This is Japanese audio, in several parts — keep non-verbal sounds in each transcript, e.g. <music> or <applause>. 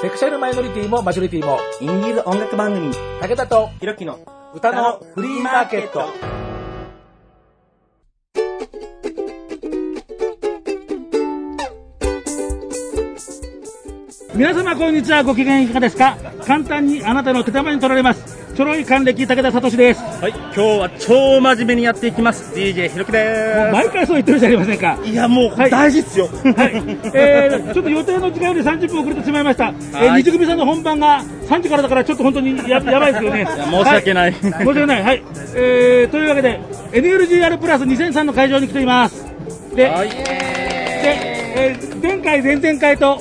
セクシャルマイノリティもマジョリティも、インディーズ音楽番組、武田と。ひろきの。歌のフリーマーケット。皆様こんにちは。ご機嫌いかがですか？簡単にあなたの手玉に取られますちょろい還暦武田聡です。はい、今日は超真面目にやっていきます。DJ ひろきでもう毎回そう言ってるじゃありませんか。す。いや、もう、はい。大事っすよ。はい、えー、ちょっと予定の時間より30分遅れてしまいました、えー、はい二組さんの本番が3時からだからちょっと本当にややばいですよね。や申し訳ない。は申し訳ない。はい、えー、というわけで NLGR プラス2003の会場に来ています。で、はい。で、えー前回、前々回と、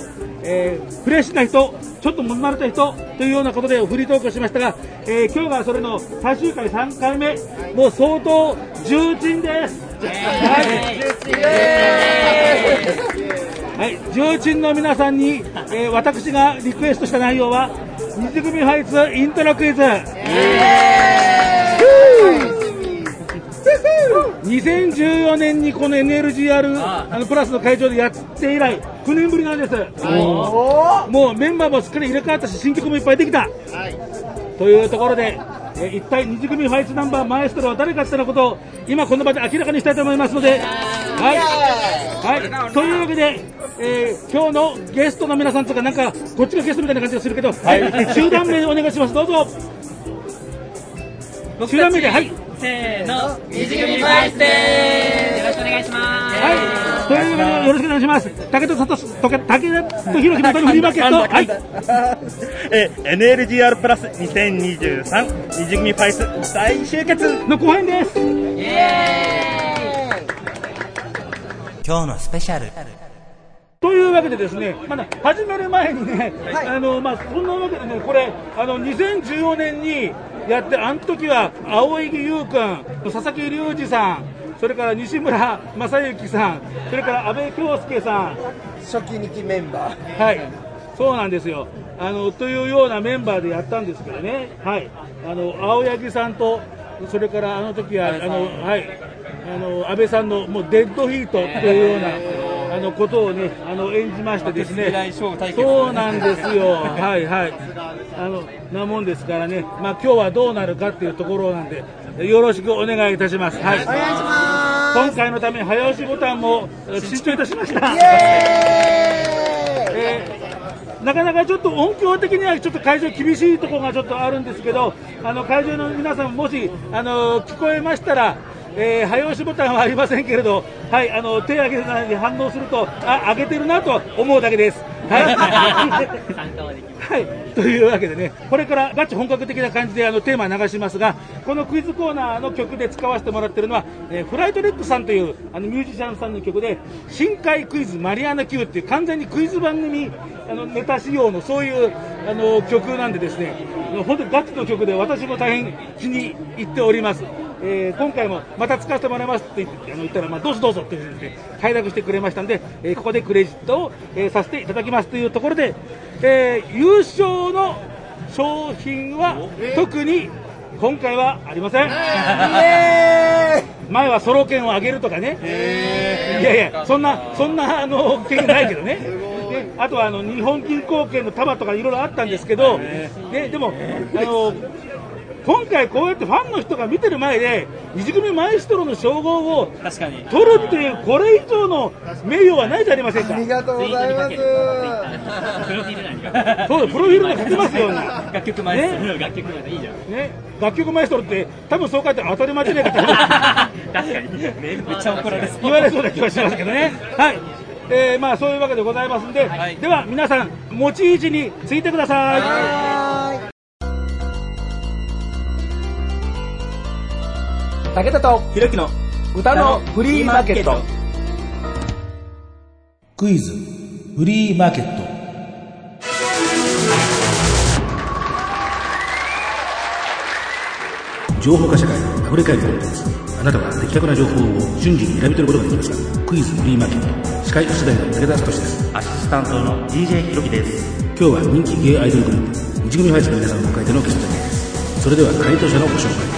えーフレッシュな人、ちょっともまれた人というようなことでフリートークをしましたが、えー今日がそれの最終回3回目、もう相当重鎮です。はい、はい、重鎮の皆さんに、えー私がリクエストした内容は、二次組ファイツイントロクイズ。2014年にこの NLGR あのプラスの会場でやって以来9年ぶりなんです。もうメンバーもすっかり入れ替わったし新曲もいっぱいできた、というところで、えー一体二次組ファイツナンバーマエストロは誰かってなことを今この場で明らかにしたいと思いますのではい、はい、というわけで、えー今日のゲストの皆さんとかなんかこっちがゲストみたいな感じがするけど、はい、集団名でお願いします。どうぞ。集団名ではいせーの、二次組ファイスです。よろしくお願いします。はい、というわけでよろしくお願いします。武田聡、とけ武田とひろきの歌のフリーマーケット、はい、えー NLGR プラス2023二次組ファイス大集結の後編です。今日のスペシャル。というわけでですね、まだ始める前にね、あのまあそんなわけでね、これあの2014年にやって、あの時は青柳優君、佐々木隆二さん。それから西村正幸さん、それから安倍京介さん、初期2期メンバー。はい、そうなんですよ。あのというようなメンバーでやったんですけどね、はい、あの青柳さんと、それからあの時はあのはい、あの安倍さんのもうデッドヒートというような、あのことをね、あの演じましてですね、そうなんですよ、<laughs> はいはい、あのなもんですからね、まあ今日はどうなるかっていうところなんで、よろしくお願いいたします。はい、お願いします。今回のために早押しボタンもえ新調いたしました。えーなかなかちょっと音響的にはちょっと会場厳しいところがちょっとあるんですけど、あの会場の皆さんもしあの聞こえましたら、えー早押しボタンはありませんけれど、はい、あの手を挙げるなり反応すると、あ、上げてるなと思うだけです。はい。はい、というわけでね、これからガチ本格的な感じであのテーマ流しますが、このクイズコーナーの曲で使わせてもらってるのは、えーフライトレックさんというあのミュージシャンさんの曲で、深海クイズマリアナ Q っていう完全にクイズ番組あのネタ仕様のそういうあの曲なんでですね、本当にガチの曲で私も大変気に入っております。えー今回もまた使わせてもらいますって言ってあの言ったら、まあ、どうぞどうぞって言って快諾してくれましたんで、えーここでクレジットを、えーさせていただきますというところで、えー優勝の商品は特に今回はありません。前はソロ券をあげるとかね、いやいや、そんな、そんなあの券ないけどね、であとはあの日本銀行券の束とかいろいろあったんですけど、ででも、あの今回、こうやってファンの人が見てる前で、二次組マエストロの称号を確かに。取るっていう、これ以上の名誉はないじゃありませんかあ。りがとうございますプロフィール何そうだ、プロフィールに書けますよ、ね、楽曲前です。楽曲前でいいじゃん。楽曲マエストロって、多分そう書いて当たり前じゃないかと <laughs> 確かに。めっちゃ怒られそう。言われそうな気がしますけどね。<laughs> はい。えー、まあそういうわけでございますんで、はいでは皆さん持ち位置についてください。武田とひろきの歌のフリーマーケット。クイズ。フリーマーケット。情報化社会が溢れ返るコンテンツあなたは的確な情報を瞬時に選び取ることができますか？クイズフリーマーケット。司会出題の武田聡です。アシスタントの DJ ひろきです。今日は人気ゲイアイドルグループ一組ファイズの皆さんを迎えてのゲストです。それでは回答者のご紹介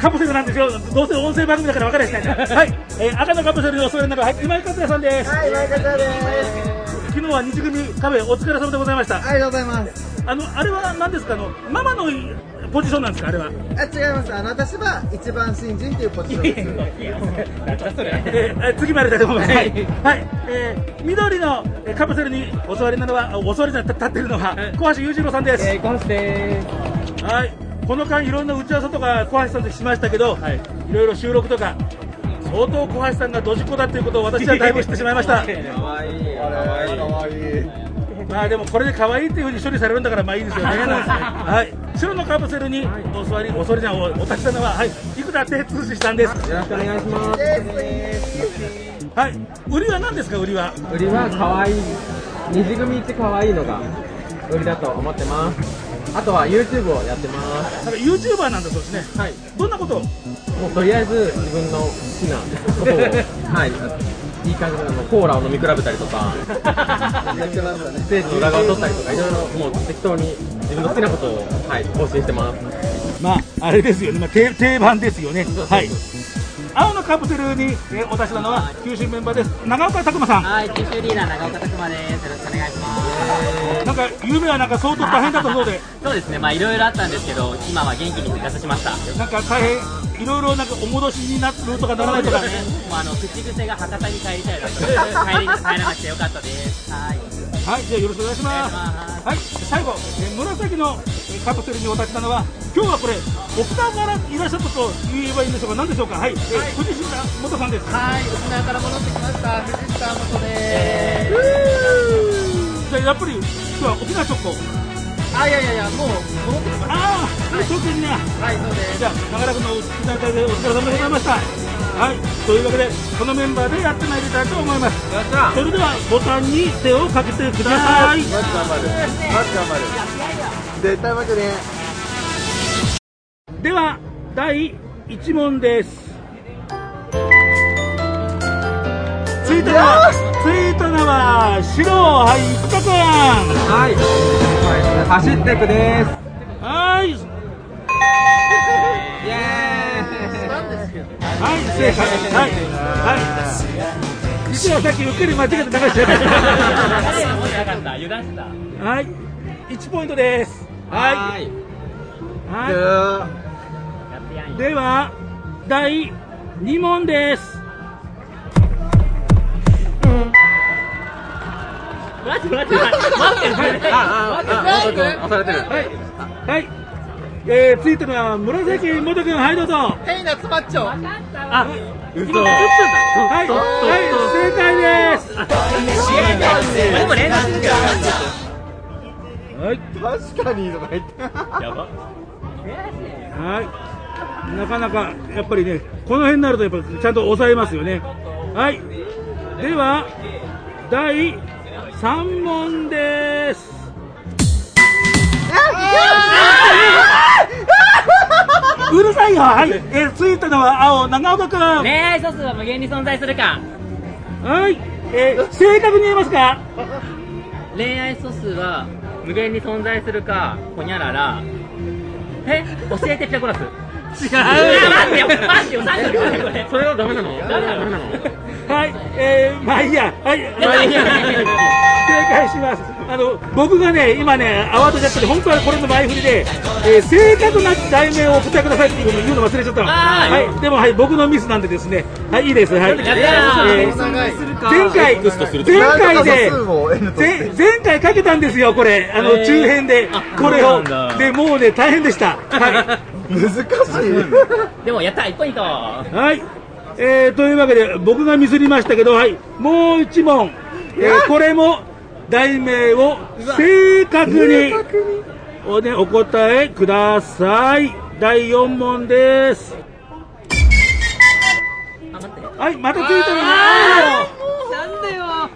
カプセルなんですよ。どうせ音声番組だから分かりやしないから。はい。えー赤のカプセルにお座りになる、はい、今井克也さんです。はい、前方です。昨日は二次組カフェお疲れ様でございました。ありがとうございます。あの、あれは何ですか？あの、ママのポジションなんですか？あれは。あ、違います。あの、私は一番新人っていうポジションです。えー、次参りたいと思います。はい。はい。えー、緑のえーカプセルにお座りなのは、あお座りじゃなくて立っているのは、小橋裕次郎さんです。小橋です。はい。この間いろんな打ち合わせとか小橋さんとしましたけど、い、ろいろ収録とか、相当小橋さんがドジっ子だということを私はだいぶ知ってしまいました。かわいい。かわいい。まあでもこれで可愛いっていうふうに処理されるんだからまあいいですよね。はい。白のカプセルにお座り、お座りじゃん、おお立ちしたのは、はい。生田哲司さんです。よろしくお願いします。はい。売りは何ですか、売りは？売りは可愛い二次組って可愛いのが売りだと思ってます。あとは YouTube をやってます。なんか YouTuber なんだそうですね。はい。どんなことを？もうとりあえず自分の好きなことを <laughs> はい。いい感じのコーラを飲み比べたりとか、やってましたね。ステージの裏側を撮ったりとかいろいろもう適当に自分の好きなことをはい更新してます。まあ、あれですよね。まあ、定定番ですよね。はい。青のカプセルに、えーお出しなのは九州メンバーです。長岡拓磨さん。はい、九州リーダー長岡拓馬です。よろしくお願いします。なんか夢はなんか相当大変だったそうで、そうですね、まあいろいろあったんですけど、今は元気に復活しました。なんか大変いろいろなんかお戻しになるとかならないとか。もうあの口癖が博多に帰りたい。帰り帰らなくてよかったです。はい。はい、じゃあよろしくお願いします。はい、最後、えー紫のえーカプセルにお立ちなのは、今日はこれ、沖縄からいらっしゃったと言えばいいんでしょうか、何でしょうか、はい、えー藤下元さんです。はい、沖縄から戻ってきました。藤下元でじゃあやっぱり今日は沖縄直行。す。あ、いやいやいや、もう戻ってきましああ、東京にね。た。はい、そうです。じゃあ、長らくのお付き合いでお疲れ様でございました。はい、というわけで、このメンバーでやってまいりたいと思います。それでは、ボタンに手をかけてください。マジ頑張る。マジ頑張る。絶対負けねでは、第1問です。ついたのは、ついたのは、白、はい、生田くん。はい。はい、走ってくです。はい、イエはい、正解。はい、はい。実はさっきうっかり間違えて流しちゃいました。誰も持ってなかった。油断してた。はい、1ポイントです。ーははい。はい。よ。では、第2問です。待って待って待って。待って。はい、はい。えー、ついたのは紫元君、はい、どうぞ。ヘイナツマッチョ。あ、今、打ったんだ。はい、はい、正解です。はい、確かにとか言って。やば。はい。なかなか、やっぱりね、この辺になると、やっぱちゃんと抑えますよね。はい。では、第3問です。うるさいよ。はい。えー、ついたのは青、長岡くん。恋愛素数は無限に存在するか。はい。えー、正確に言えますか？恋愛素数は無限に存在するか、ほにゃらら。え？教えてピタゴラス。違う。待ってよ、待ってよ、待ってよ、待ってよこれ。それはダメなの？ダメなのはい、えー、まあいいや、はい、まあいいや <laughs> 正解します。あの、僕がね、今ね、慌てちゃってて、本当はこれの前振りで、えー、正確な題名をお答えくださいっていうことを言うの忘れちゃったの。はい、でもはい、僕のミスなんでですね、はい、いいです、はい。えー。前回、前回で、前前回かけたんですよ、これ、あの、中編であ、これを。で、もうね、大変でした。は <laughs> 難しい。<laughs> でもやった、1ポイント。い。はい。えー、というわけで、僕がミスりましたけど、はい、もう一問。えー、これも、題名を正確に、おね、お答えください。第4問です。はい、またついたのね。なんでよ。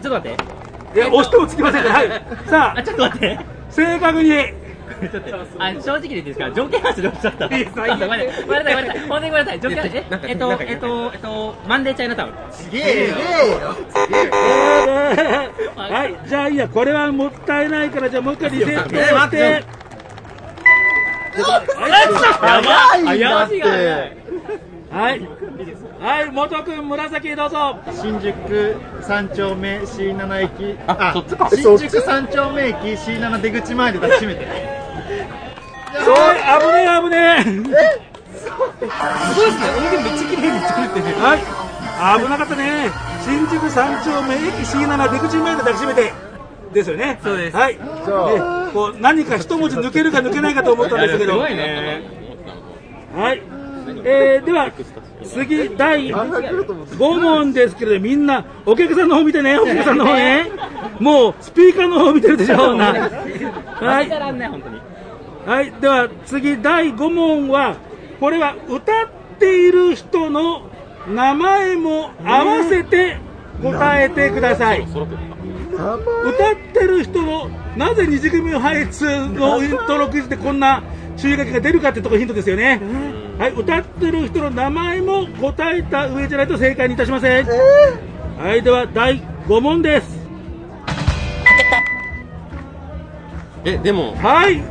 ちょっと待って。いや、押してもつきませんから、はい。さあ、あ、ちょっと待って。正確に、ちょっとあ正直で言っていいですか？条件話で落ちちゃった。ごめんなさい、ごめんなさい、ごめんなさい、本当にごめんなさい、条件話、え、えっと、えっと、えっと、マンデーチャイナタウン。すげえ、すげえよ。はい、じゃあいいや、これはもったいないから、じゃあもう一回リセット待って。て。やばい。はい。はい、元君、紫どうぞ。新宿三丁目 C7 駅あそっちか新宿三丁目駅 C7 出口前で抱きしめてはい、危ねえ、危ねえ。すごいですね。音源めっちゃ綺麗に撮れてる。はい、危なかったね。新宿三丁目駅 C7 出口前で抱きしめて。ですよね。そうですはい。で、こう、何か一文字抜けるか抜けないかと思ったんですけど。すごいね。はい。えー、では、次、第5問ですけれど、みんな、お客さんの方見てね、お客さんの方ね。<laughs> もう、スピーカーの方見てるでしょうな。はい。らんね、本当に。はい、では次、第5問は、これは歌っている人の名前も合わせて答えてください。歌ってる人の、なぜ二次組配列のイントロクイズでこんな注意書きが出るかってとこヒントですよね。はい、歌ってる人の名前も答えた上じゃないと正解にいたしません。はい、では第5問です。え、でも、はい、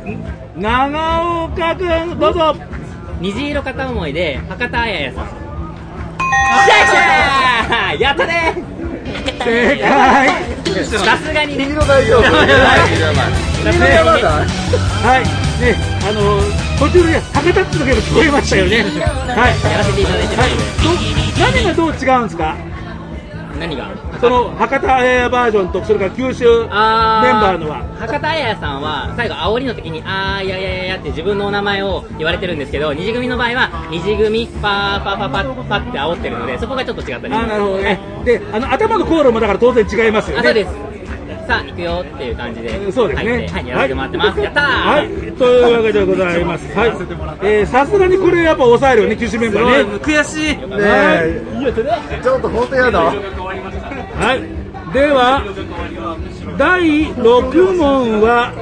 長岡君、どうぞ。虹色片思いで、博多あややさん。よっしゃよっしゃーやったね正解。さすがにね。色大丈夫？色やばだはい、ね、あの途中で博多って時が聞こえましたよね。はい。やらせていただいてますはい。ど何がどう違うんですか？何がその博多あややバージョンとそれから九州メンバーのは。博多あややさんは最後煽りの時にあーいやいやいやって自分のお名前を言われてるんですけど二次組の場合は二次組パーパーパーパーパーって煽ってるのでそこがちょっと違ったり。あーなるほどね。で、あの頭のコールもだから当然違いますよね。あそうです。さあ行くよっていう感じで。そうですね。はいやらせてもらってます、やったー。はい、というわけでございます。はい。えーさすがにこれやっぱ抑えるよね、九州メンバーね。悔しい。ねえ。ちょっと本当やだはい、では、第6問は、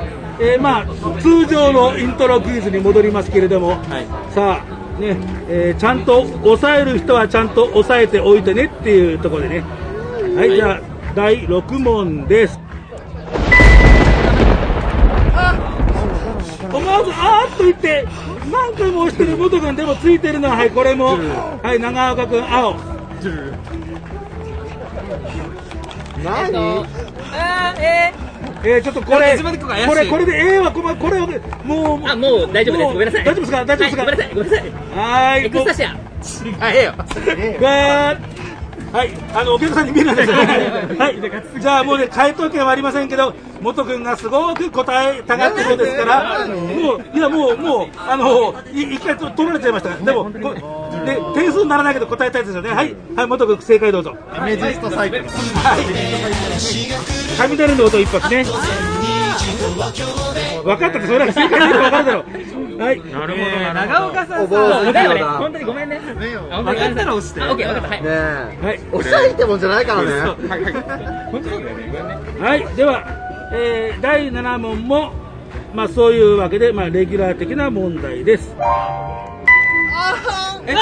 えーまあ、通常のイントロクイズに戻りますけれども、さあ、ねえーちゃんと抑える人はちゃんと抑えておいてねっていうところでね、はい、じゃあ、第6問です。思わずあーっと言って、何回も押してる元君でもついてるのは、はい、これも、はい、長岡君、青。何？あーええー、ちょっとこれ、これ、これで、ええわ、これ、これを、もう、ー、あもう大丈夫です。ごめんなさい。大丈夫ですか、大丈夫ですか、はいごめんなさい。ごめんなさい。はーい、エクスタシアあ、ええよ。<laughs> わー <laughs> はい、あの、お客さんに見えないですよね。はい、じゃあもうね、回答権はありませんけど、元君がすごく答えたがってそうですから、もう、いや、もう、もう、あの、い一回と取られちゃいましたでも、こで、点数にならないけど答えたいですよね。はい、はい、元君正解どうぞ。アメジストサイクルはい。雷の音一発ね。分かったって、それは正解だと分かるだろう。はい。なるほど、なる長岡さんさだよね本当にごめんね。分かったら押してあオッケー分かったはい。ねえ。はい。抑えてもんじゃないからね。はい、では、えー第7問も、まあ、そういうわけで、まあ、レギュラー的な問題です。え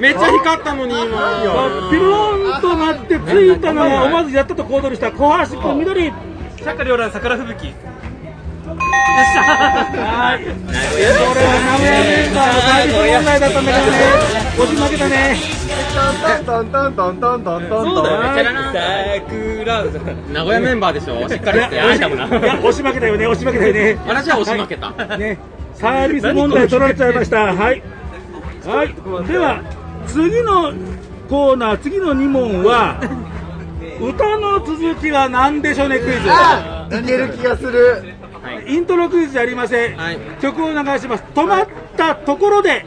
めっちゃ光ったのに、今。まあピローンとなってついたのは、思わずやったと行動した小橋君緑。釈迦両乱桜吹雪。はい。これは名古屋メンバーの大事問題だったんだけどね。押し負けたね。トントントントントントントンそうだよはい桜名古屋メンバーでしょしっかいや、りして。押しいや押し負けたよね、押し負けたよね。私は押し負けた。ね、サービス問題取られちゃいました。はい。はい。では、次のコーナー、次の2問は、歌の続きは何でしょうね、クイズ。あいける気がするイントロクイズじゃありません。はい曲を流します。止まったところで、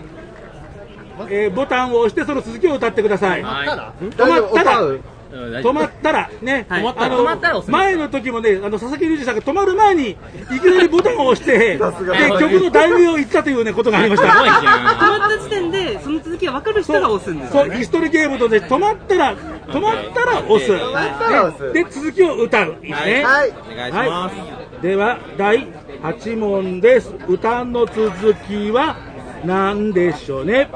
えーボタンを押してその続きを歌ってください。止まったら？止まったら、ね、はいあ止まったら押す前の時もね、あの佐々木隆二さんが止まる前に、いきなりボタンを押して、で曲の題名を言ったというね、ことがありました。止まった時点でその続きが分かる人が押すんですそう、イストリゲームとで止まったら、止まったら押す。止まったら押すで、続きを歌う。ね。はいい。お願いします。では、第8問です。歌の続きは何でしょうね？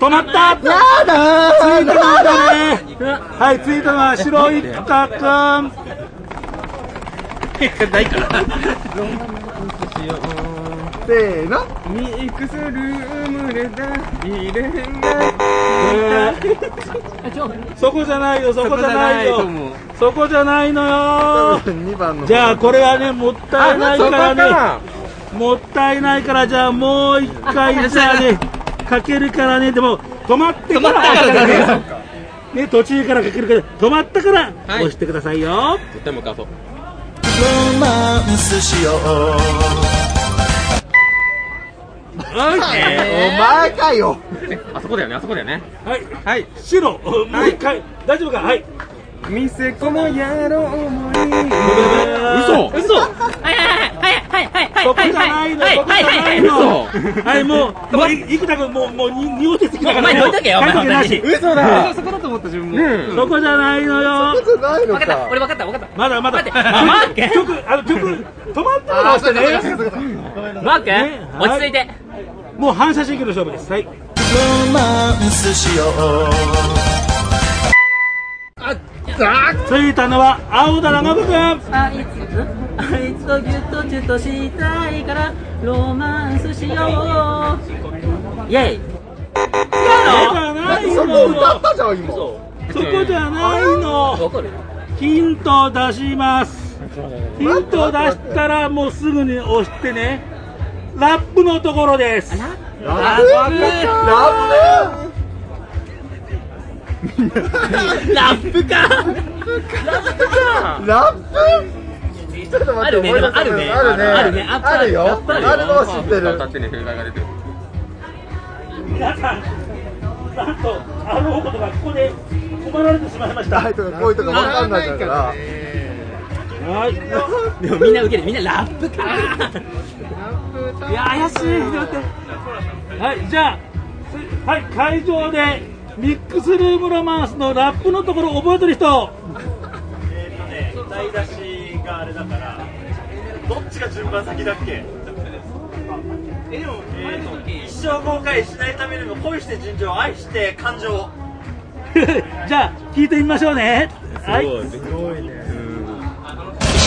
止まったやだついたのは誰はい、ついたのは白いたくん。ないから。せーのミックスルームでだ入れえーそこじゃないよ、そこじゃないよそこじゃないと思う。そこじゃないのよ。2番のじゃあ、これはね、もったいないからね。もったいないから、じゃあもう一回、じゃあね、かけるからね、でも、止まってから。ね、途中からかけるから、止まったから、はい押してくださいよ。絶対向かそう。はい。お前かよあそこだよね、あそこだよね。はい。はい。白、もう一回、大丈夫か？はい。店子の野郎もり。嘘嘘はいはいはいはいはいはいそこじゃないの、そこじゃないの。はい、もう、もう、い生田君、もう、もう、に匂ってきたから。お前どいとけよ嘘だそこだと思った自分も。うん。そこじゃないのよ。じゃないの分かったか俺分かった分かっまだまだ。曲、あの曲、止まってね。たマークね落ち着いてもう反射神経の勝負です。はい。ついたのは青田長部君。あいつあいつとギュッとチュッとしたいからロマンスしようイェイそこじゃないそこの歌ったじゃん今そこじゃないの。わかるヒント出します。ヒント出したらもうすぐに押してね。ラップのところです。ラブラブラップか。ラップちょっと待ってあるねあるね。あるね。あるね。ああるよある。のは知ってる歌ってね、風が出てる。皆さん、なんと、あろうことがここで困られてしまいました。はいとかこういうとこ分かんないから。はい。でもみんな受けてみんなラップか。いや怪しい。待って。はい、じゃあ、すはい、会場でミックスルームロマンスのラップのところ覚えてる人。歌い出しがあれだから、どっちが順番先だっけ？えでも、一生後悔しないためにも恋して純情愛して感情 <laughs> じゃあ、聞いてみましょうね。はい。はい。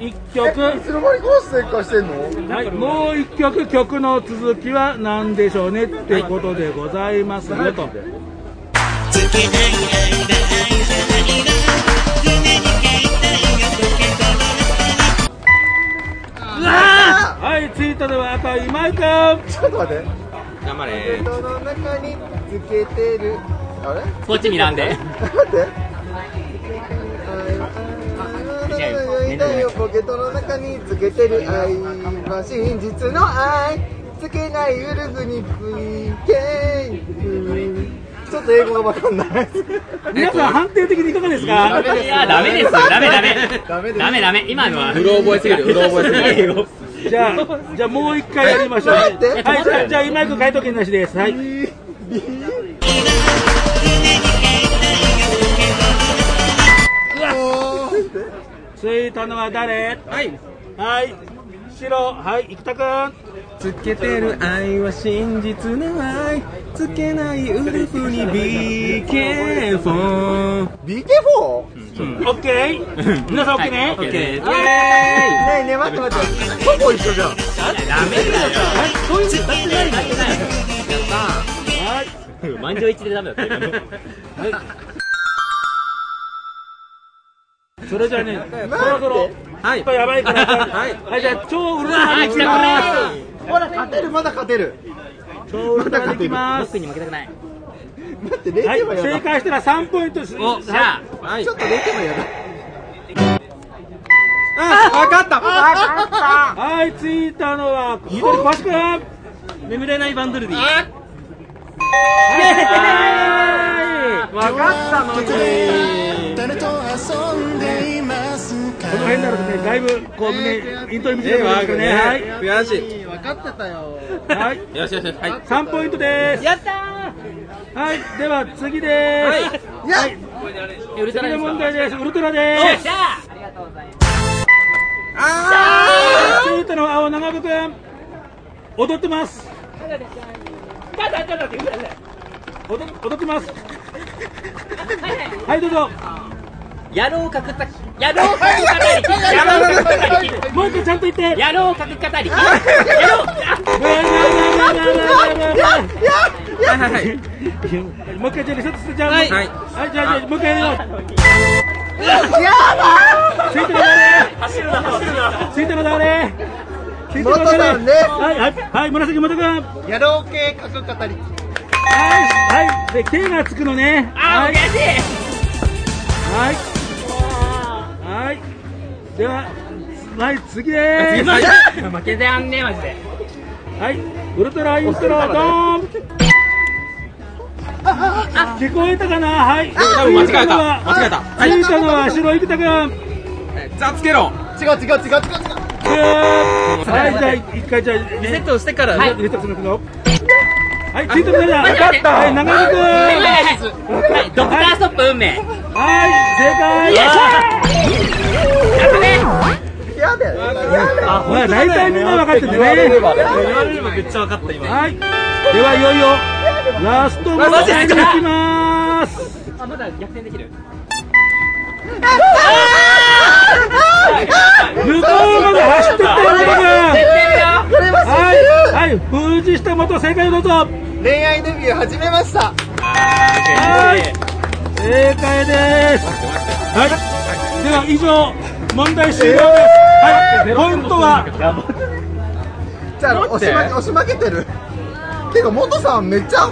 一曲。いつの間にコースしてんの？はい、もう一曲曲の続きは何でしょうねってことでございますよと。はい、ツイートではやっぱ今井くん。ちょっと待って頑張れ。人の中につけてるあれ？こっち見らんで <laughs> 待ってポケットの中につけてる愛は真実の愛。つけないウルフに VK ちょっと英語がわかんない。皆さん判定的にいかがですか？いやダメです。よダメダメダメ。ダメダメ。今のは。うろ覚えすぎる、うろ覚えすぎる。<laughs> じゃあ、じゃあもう一回やりましょう。はい、じゃあ、じゃあ今井くん回答権なしです。はい。ついたのは誰？はい。はい。白、はい、生田くん。つけてる愛は真実の愛。つけないウルフに BK4 BK4? オッケー。皆さんオッケーね、オッケー。ですはねえねえ待って待って。ほぼ一緒じゃん。ダメだよ。そういうの歌ってないの。はい。<laughs> 満場一致でダメだったよ <laughs> それじゃあね、そろそろ、はい。やばいから、はい。はい、じゃあ、超ウルラマンいきます。ほら勝てるまだ勝てる。超ウルトラマンいきます。僕に負けたくない。待って0はい点は、やだ。正解したら3ポイントです。おじゃあ。はい。ちょっと0点はやだ。あ、わかった。わかった。はい、ついたのは、緑小橋くん。眠れないバンドルディはいわかったのに誰と遊んでいますかこの辺になるとねだいぶこうねイントロ見せてくれますね。はい。悔しい。分かってたよ。はい。よしよし。はい。3ポイントです。やったはい。では次です。はい。ウルトラですか次の問題です。ウルトラよです。っしゃ続いての青長部くん。踊ってます。ちょっとちょっと待ってください。踊踊ってます。はいどうぞ野郎かくた野郎かく語り野郎かく語り。もう一回ちゃんと言って野郎かく語り野郎あはいはいはいもう一回じゃあリセットしてじゃあはいはいじゃあじゃあもう一回やろうやばついてる誰走るな走るなついてる誰ついてる元さんねはいはいはい紫元くんはい野郎系角語りはいで K がつくのねあはいー悔しいはいはいでははい次でーす。はい負けてやんねえマジで。はいウルトライントロドーン。聞こえたかな？はい。多分間違えた。間違えた。ついたのは白生田くん。ザつけろ違う違う違う違う違う。はいじゃあ一回じゃあリセットしてから。はい、リセットするぞ。はい、ついてるだ。待って待ってはい、長野くん。はいドクターストップ運命。はい、正解。やだよやまあ、大体みんな分かっててね。言われればめっちゃ分かった今はい。ではいよいよ、ラスト問題に行きます。あまだ逆転できる向こうまで走ってったよ、ははい、はい、藤下元正解をどうぞ。恋愛デビュー始めましたはい、正解です。はい、では以上、問題終了です。はい、ポイントは。じゃあ押し負け押し負けてる。てか元さんめっちゃ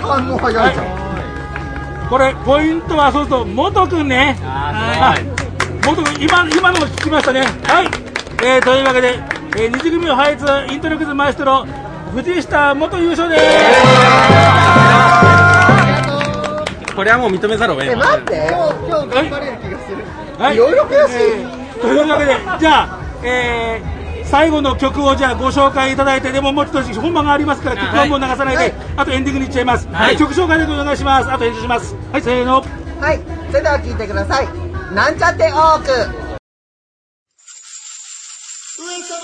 反応早いじゃん。これポイントはそうすると元くんね。はい。元くん今今のも聞きましたね。はい、えー、というわけで、えー、二次組を配列イントロクイズマエストロ藤下元優勝です。これはもう認めざるを得えない。待って。今日今日頑張れる気がする。はい。い。ろいろ悔し。いえーというわけでじゃあ、えー最後の曲をじゃあご紹介いただいてでももうちょっと本番がありますから曲はもう流さないで、はい。あとエンディングにいっちゃいます、はい。はい曲紹介でお願いします。あと編集します。はいせーの。はい。それでは聞い。てください。なんちゃって多く上様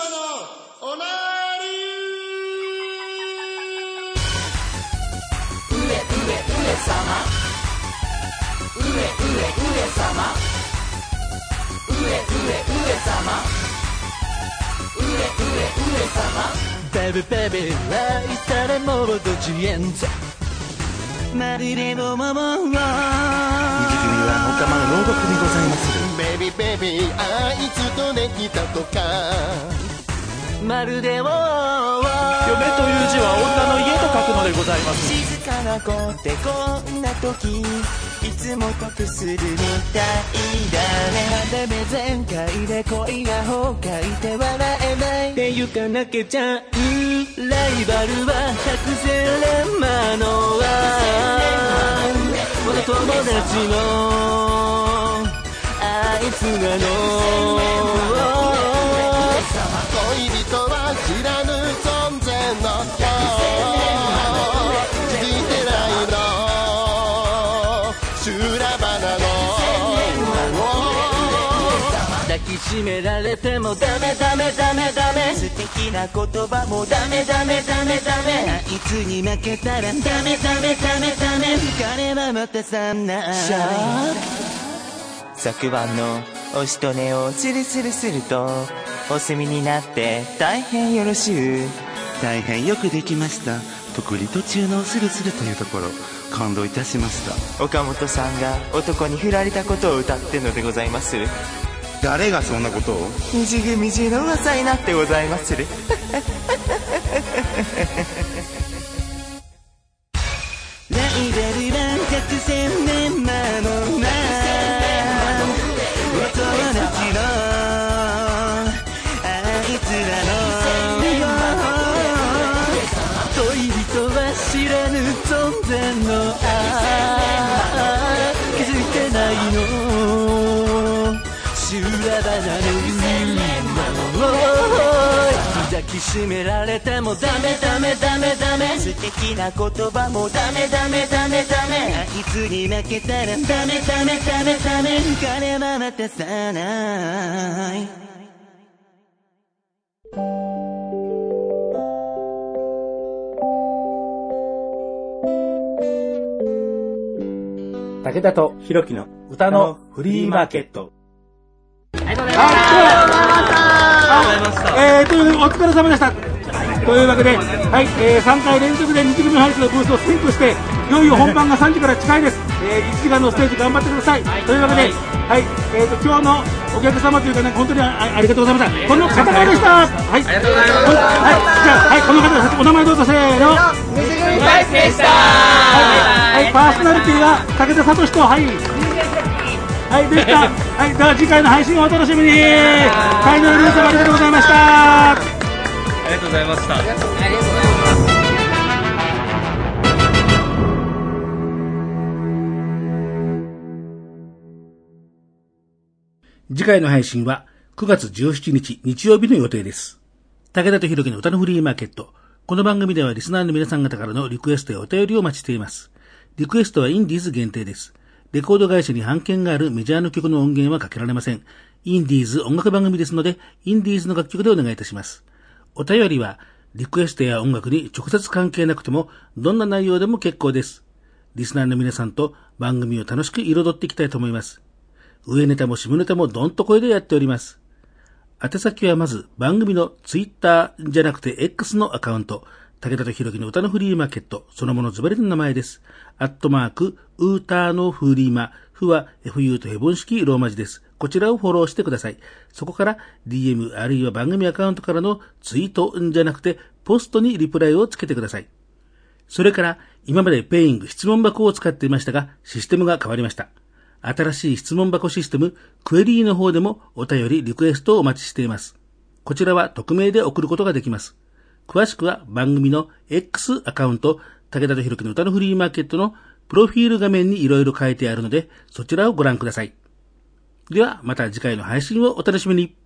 のおなベベベベ愛されモードジエンザ。まるでのままは。二次組はおかまの朗読でございますベビーベビーあいつとできたとか。まるでという字は女の家と書くのでございます。静かな子ってこんな時いつも得するみたいだね。でめ全開で恋が崩壊で笑えないってゆかなきゃちゃうライバルは百戦錬磨のは我が友達のあいつなの恋人は知らぬ存の人気づいてないの修羅場なの抱きしめられてもダメダメダメダメ素敵な言葉もダメダメダメダメ。あいつに負けたらダメダメダメダメ。浮かれはまたさんな。シャー昨晩のおしとねをスルスルするとお墨になって大変よろしゅう。大変よくできました。特に途中のスルスルというところ感動いたしました。岡本さんが男に振られたことを歌ってるのでございます。る誰がそんなことを？二次組じの噂になってございます。るライバルは百戦抱きしめられてもダメダメダメダメ。素敵な言葉もダメダメダメダメ。あいつに負けたらダメダメダメダメ。彼は渡さない。武田とひろきの歌のフリーマーケット。えー、というわけでお疲れ様でした。というわけで、はい、えー、3回連続で2時組ハイツのブースを占拠して、いよいよ本番が3時から近いです。えー、1時間のステージ頑張ってください。というわけで、はい、えーと、今日のお客様というかね、本当にあありがとうございました。この方々でした。はい。ありがとうございます。はい、じゃあ、はい、この方。お名前どうぞせーの。水組ハイツでしたはい、はい、パーソナリティは武田聡と、はい。はい、でした。はい、では次回の配信をお楽しみに。会の皆様ありがとうございました。ありがとうございました。次回の配信は9月17日日曜日の予定です。武田とひろきの歌のフリーマーケット。この番組ではリスナーの皆さん方からのリクエストやお便りをお待ちしています。リクエストはインディーズ限定です。レコード会社に版権があるメジャーの曲の音源はかけられません。インディーズ音楽番組ですので、インディーズの楽曲でお願いいたします。お便りは、リクエストや音楽に直接関係なくても、どんな内容でも結構です。リスナーの皆さんと番組を楽しく彩っていきたいと思います。上ネタも下ネタもどんと声でやっております。宛先はまず番組のツイッターじゃなくて X のアカウント、武田とひろきの歌のフリーマーケット、そのものズバリの名前です。アットマーク、ウーターのフリーマ、フは FU とヘボン式ローマ字です。こちらをフォローしてください。そこから DM あるいは番組アカウントからのツイートじゃなくてポストにリプライをつけてください。それから今までペイング質問箱を使っていましたが、システムが変わりました。新しい質問箱システム、クエリーの方でもお便り、リクエストをお待ちしています。こちらは匿名で送ることができます。詳しくは番組の X アカウント、武田とひろきの歌のフリーマーケットのプロフィール画面にいろいろ書いてあるので、そちらをご覧ください。では、また次回の配信をお楽しみに。